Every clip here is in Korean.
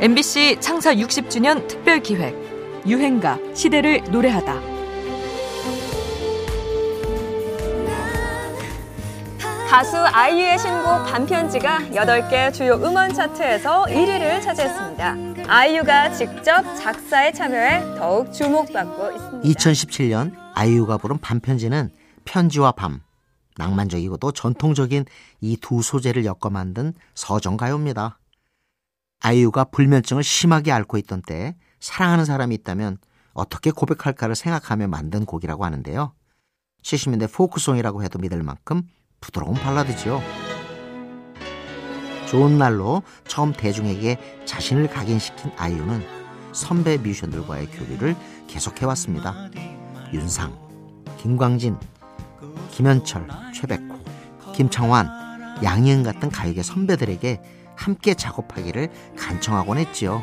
MBC 창사 60주년 특별 기획 유행가 시대를 노래하다. 가수 아이유의 신곡 반편지가 8개 주요 음원 차트에서 1위를 차지했습니다. 아이유가 직접 작사에 참여해 더욱 주목받고 있습니다. 2017년 아이유가 부른 반편지는 편지와 밤, 낭만적이고도 전통적인 이 두 소재를 엮어 만든 서정가요입니다. 아이유가 불면증을 심하게 앓고 있던 때 사랑하는 사람이 있다면 어떻게 고백할까를 생각하며 만든 곡이라고 하는데요. 70년대 포크송이라고 해도 믿을 만큼 부드러운 발라드죠. 좋은 날로 처음 대중에게 자신을 각인시킨 아이유는 선배 뮤지션들과의 교류를 계속해왔습니다. 윤상, 김광진, 김현철, 최백호, 김창완, 양희은 같은 가요계 선배들에게 함께 작업하기를 간청하곤 했지요.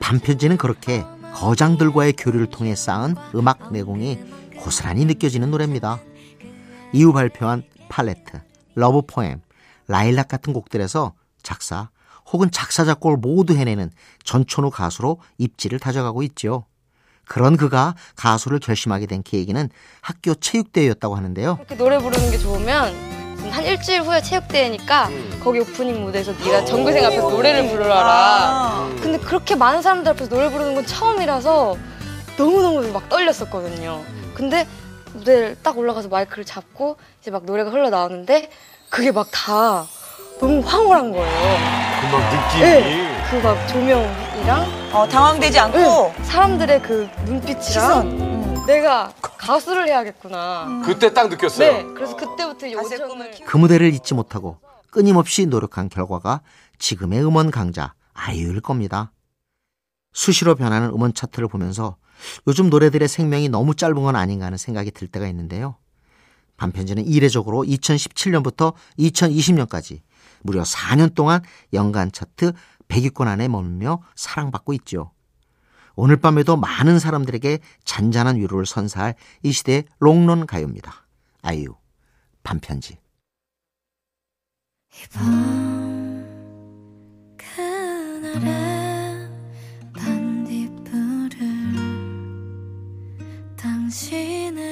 밤편지는 그렇게 거장들과의 교류를 통해 쌓은 음악 내공이 고스란히 느껴지는 노래입니다. 이후 발표한 팔레트, Love Poem, 라일락 같은 곡들에서 작사 혹은 작사 작곡을 모두 해내는 전천후 가수로 입지를 다져가고 있죠. 그런 그가 가수를 결심하게 된 계기는 학교 체육대회였다고 하는데요. 이렇게 노래 부르는 게 좋으면 한 일주일 후에 체육대회니까 거기 오프닝 무대에서 네가 전교생 앞에서 노래를 부르라. 근데 그렇게 많은 사람들 앞에서 노래 부르는 건 처음이라서 너무너무 막 떨렸었거든요. 근데 무대를 딱 올라가서 마이크를 잡고 이제 막 노래가 흘러나오는데 그게 막 다 너무 황홀한 거예요. 금방 느낌이 네. 그 막 조명이랑 어, 당황되지 않고 네, 사람들의 그 눈빛이랑 시선. 내가 가수를 해야겠구나. 그때 딱 느꼈어요. 네, 그래서 그때부터 오천을 꿈을 키우- 그 무대를 잊지 못하고 끊임없이 노력한 결과가 지금의 음원 강자 아이유일 겁니다. 수시로 변하는 음원 차트를 보면서 요즘 노래들의 생명이 너무 짧은 건 아닌가 하는 생각이 들 때가 있는데요. 반편지는 이례적으로 2017년부터 2020년까지 무려 4년 동안 연간 차트 100위권 안에 머물며 사랑받고 있죠. 오늘 밤에도 많은 사람들에게 잔잔한 위로를 선사할 이 시대의 롱런 가요입니다. 아이유, 반편지. 그날의 반딧불을 당신은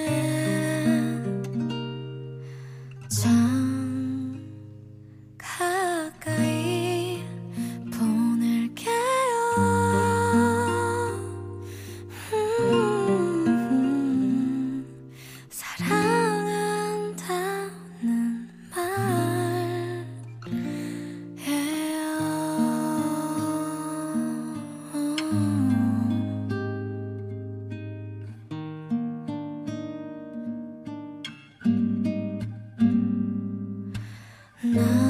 那。